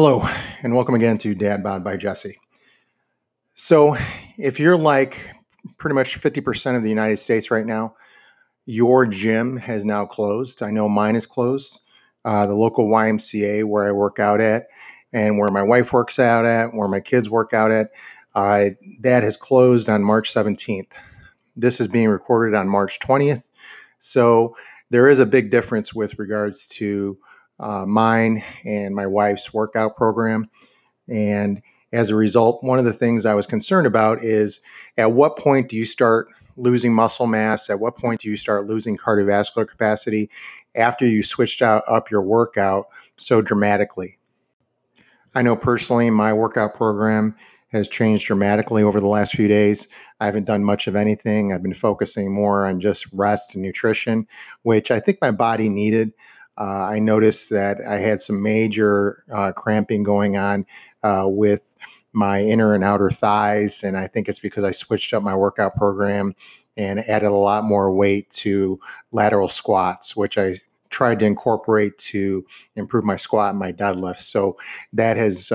Hello, and welcome again to Dad Bod by Jesse. So, if you're like pretty much 50% of the United States right now, your gym has now closed. I know mine is closed. Uh, the local YMCA where I work out at, and where my wife works out at, where my kids work out at, uh, that has closed on March 17th. This is being recorded on March 20th. So, there is a big difference with regards to uh, mine and my wife's workout program. And as a result, one of the things I was concerned about is at what point do you start losing muscle mass? At what point do you start losing cardiovascular capacity after you switched out up your workout so dramatically? I know personally my workout program has changed dramatically over the last few days. I haven't done much of anything. I've been focusing more on just rest and nutrition, which I think my body needed. Uh, I noticed that I had some major uh, cramping going on uh, with my inner and outer thighs. And I think it's because I switched up my workout program and added a lot more weight to lateral squats, which I tried to incorporate to improve my squat and my deadlift. So that has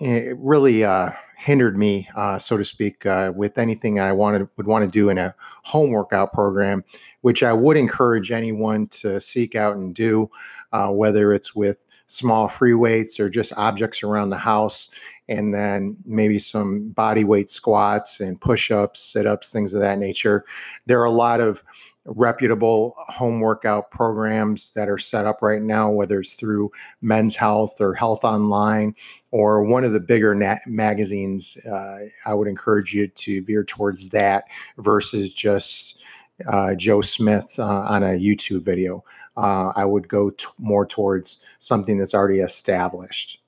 uh, really uh, hindered me, uh, so to speak, uh, with anything I wanted would want to do in a home workout program which I would encourage anyone to seek out and do, uh, whether it's with small free weights or just objects around the house, and then maybe some body weight squats and push ups, sit ups, things of that nature. There are a lot of reputable home workout programs that are set up right now, whether it's through Men's Health or Health Online or one of the bigger magazines. Uh, I would encourage you to veer towards that versus just uh, Joe Smith uh, on a YouTube video. Uh, I would go t- more towards something that's already established.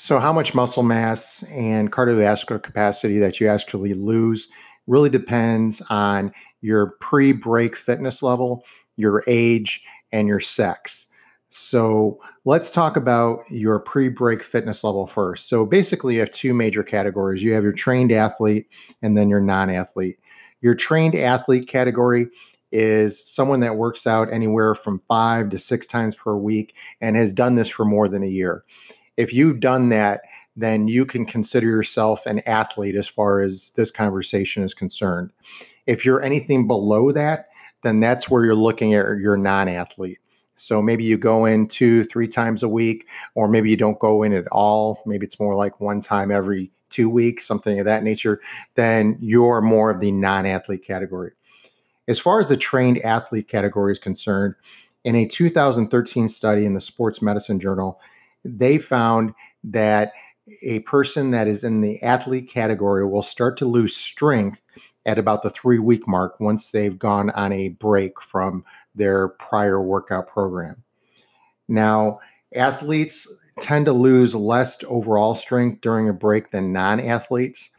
So, how much muscle mass and cardiovascular capacity that you actually lose really depends on your pre break fitness level, your age, and your sex. So, let's talk about your pre break fitness level first. So, basically, you have two major categories you have your trained athlete and then your non athlete. Your trained athlete category is someone that works out anywhere from five to six times per week and has done this for more than a year. If you've done that, then you can consider yourself an athlete as far as this conversation is concerned. If you're anything below that, then that's where you're looking at your non athlete. So maybe you go in two, three times a week, or maybe you don't go in at all. Maybe it's more like one time every two weeks, something of that nature, then you're more of the non athlete category. As far as the trained athlete category is concerned, in a 2013 study in the Sports Medicine Journal, they found that a person that is in the athlete category will start to lose strength at about the three week mark once they've gone on a break from their prior workout program. Now, athletes tend to lose less overall strength during a break than non athletes.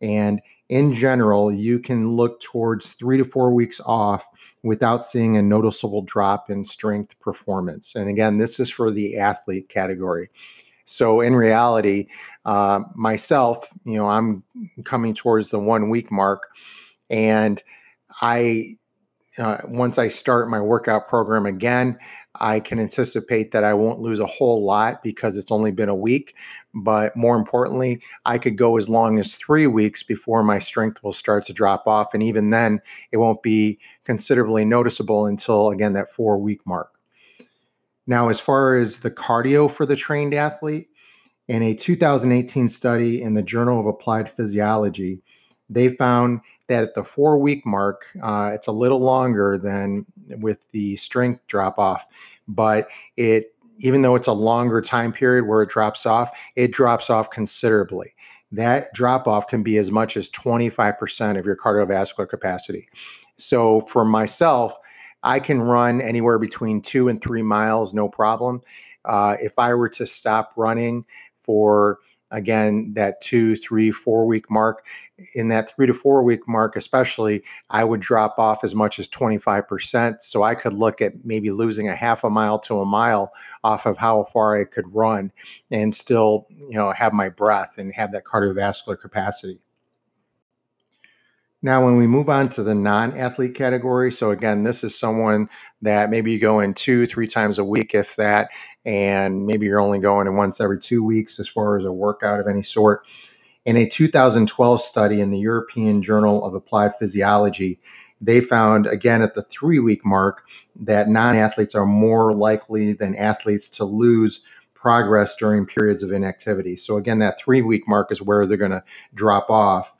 And in general, you can look towards three to four weeks off without seeing a noticeable drop in strength performance. And again, this is for the athlete category. So in reality, uh, myself, you know, I'm coming towards the one week mark, and I uh, once I start my workout program again, I can anticipate that I won't lose a whole lot because it's only been a week. But more importantly, I could go as long as three weeks before my strength will start to drop off. And even then, it won't be considerably noticeable until, again, that four week mark. Now, as far as the cardio for the trained athlete, in a 2018 study in the Journal of Applied Physiology, they found that at the four week mark, uh, it's a little longer than with the strength drop off, but it even though it's a longer time period where it drops off, it drops off considerably. That drop off can be as much as 25% of your cardiovascular capacity. So for myself, I can run anywhere between two and three miles, no problem. Uh, if I were to stop running for again that two three four week mark in that three to four week mark especially i would drop off as much as 25% so i could look at maybe losing a half a mile to a mile off of how far i could run and still you know have my breath and have that cardiovascular capacity Now, when we move on to the non athlete category, so again, this is someone that maybe you go in two, three times a week, if that, and maybe you're only going in once every two weeks as far as a workout of any sort. In a 2012 study in the European Journal of Applied Physiology, they found, again, at the three week mark, that non athletes are more likely than athletes to lose progress during periods of inactivity. So, again, that three week mark is where they're going to drop off.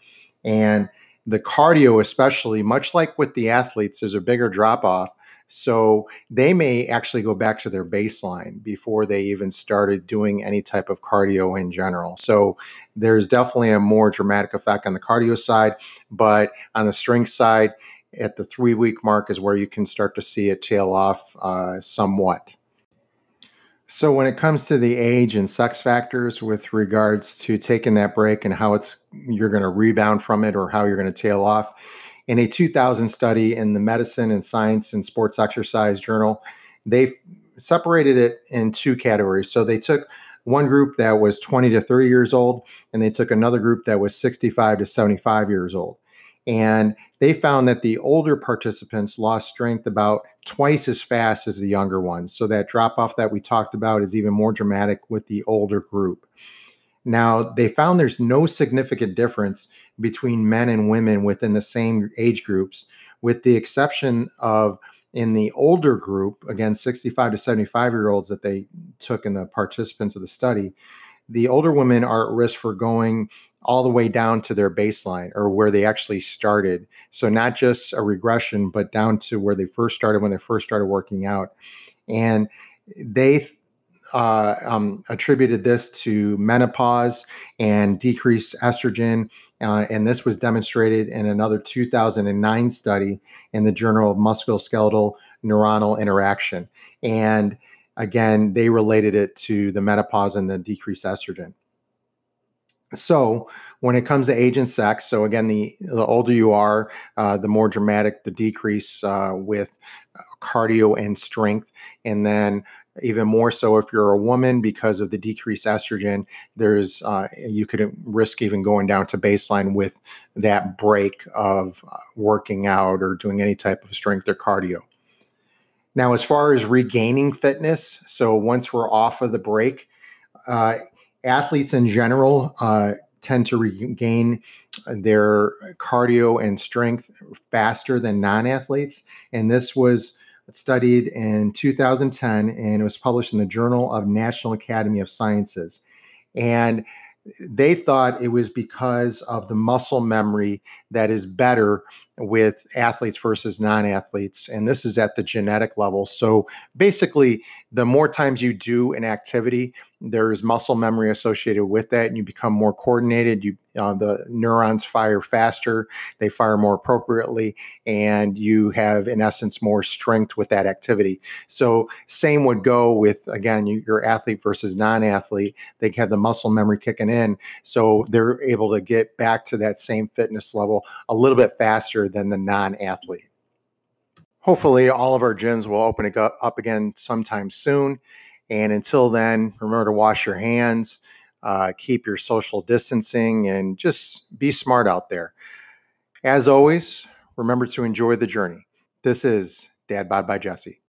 And the cardio, especially, much like with the athletes, there's a bigger drop off. So they may actually go back to their baseline before they even started doing any type of cardio in general. So there's definitely a more dramatic effect on the cardio side, but on the strength side, at the three week mark is where you can start to see it tail off uh, somewhat. So when it comes to the age and sex factors with regards to taking that break and how it's you're going to rebound from it or how you're going to tail off, in a 2000 study in the Medicine and Science and Sports Exercise Journal, they separated it in two categories. So they took one group that was 20 to 30 years old, and they took another group that was 65 to 75 years old. And they found that the older participants lost strength about twice as fast as the younger ones. So that drop off that we talked about is even more dramatic with the older group. Now, they found there's no significant difference between men and women within the same age groups, with the exception of in the older group, again, 65 to 75 year olds that they took in the participants of the study, the older women are at risk for going all the way down to their baseline or where they actually started. So not just a regression, but down to where they first started when they first started working out. And they uh, um, attributed this to menopause and decreased estrogen. Uh, and this was demonstrated in another 2009 study in the Journal of Musculoskeletal Neuronal Interaction. And again, they related it to the menopause and the decreased estrogen. So when it comes to age and sex, so again, the, the older you are, uh, the more dramatic the decrease uh, with cardio and strength. And then even more so if you're a woman because of the decreased estrogen, there's uh, you could risk even going down to baseline with that break of uh, working out or doing any type of strength or cardio. Now, as far as regaining fitness, so once we're off of the break, uh, athletes in general uh, tend to regain their cardio and strength faster than non-athletes and this was studied in 2010 and it was published in the journal of national academy of sciences. And they thought it was because of the muscle memory that is better with athletes versus non-athletes. And this is at the genetic level. So basically the more times you do an activity there's muscle memory associated with that and you become more coordinated you uh, the neurons fire faster they fire more appropriately and you have in essence more strength with that activity. So same would go with again you, your athlete versus non-athlete. They have the muscle memory kicking in so they're able to get back to that same fitness level a little bit faster than the non-athlete. Hopefully all of our gyms will open up again sometime soon and until then, remember to wash your hands, uh, keep your social distancing, and just be smart out there. As always, remember to enjoy the journey. This is Dad Bod by Jesse.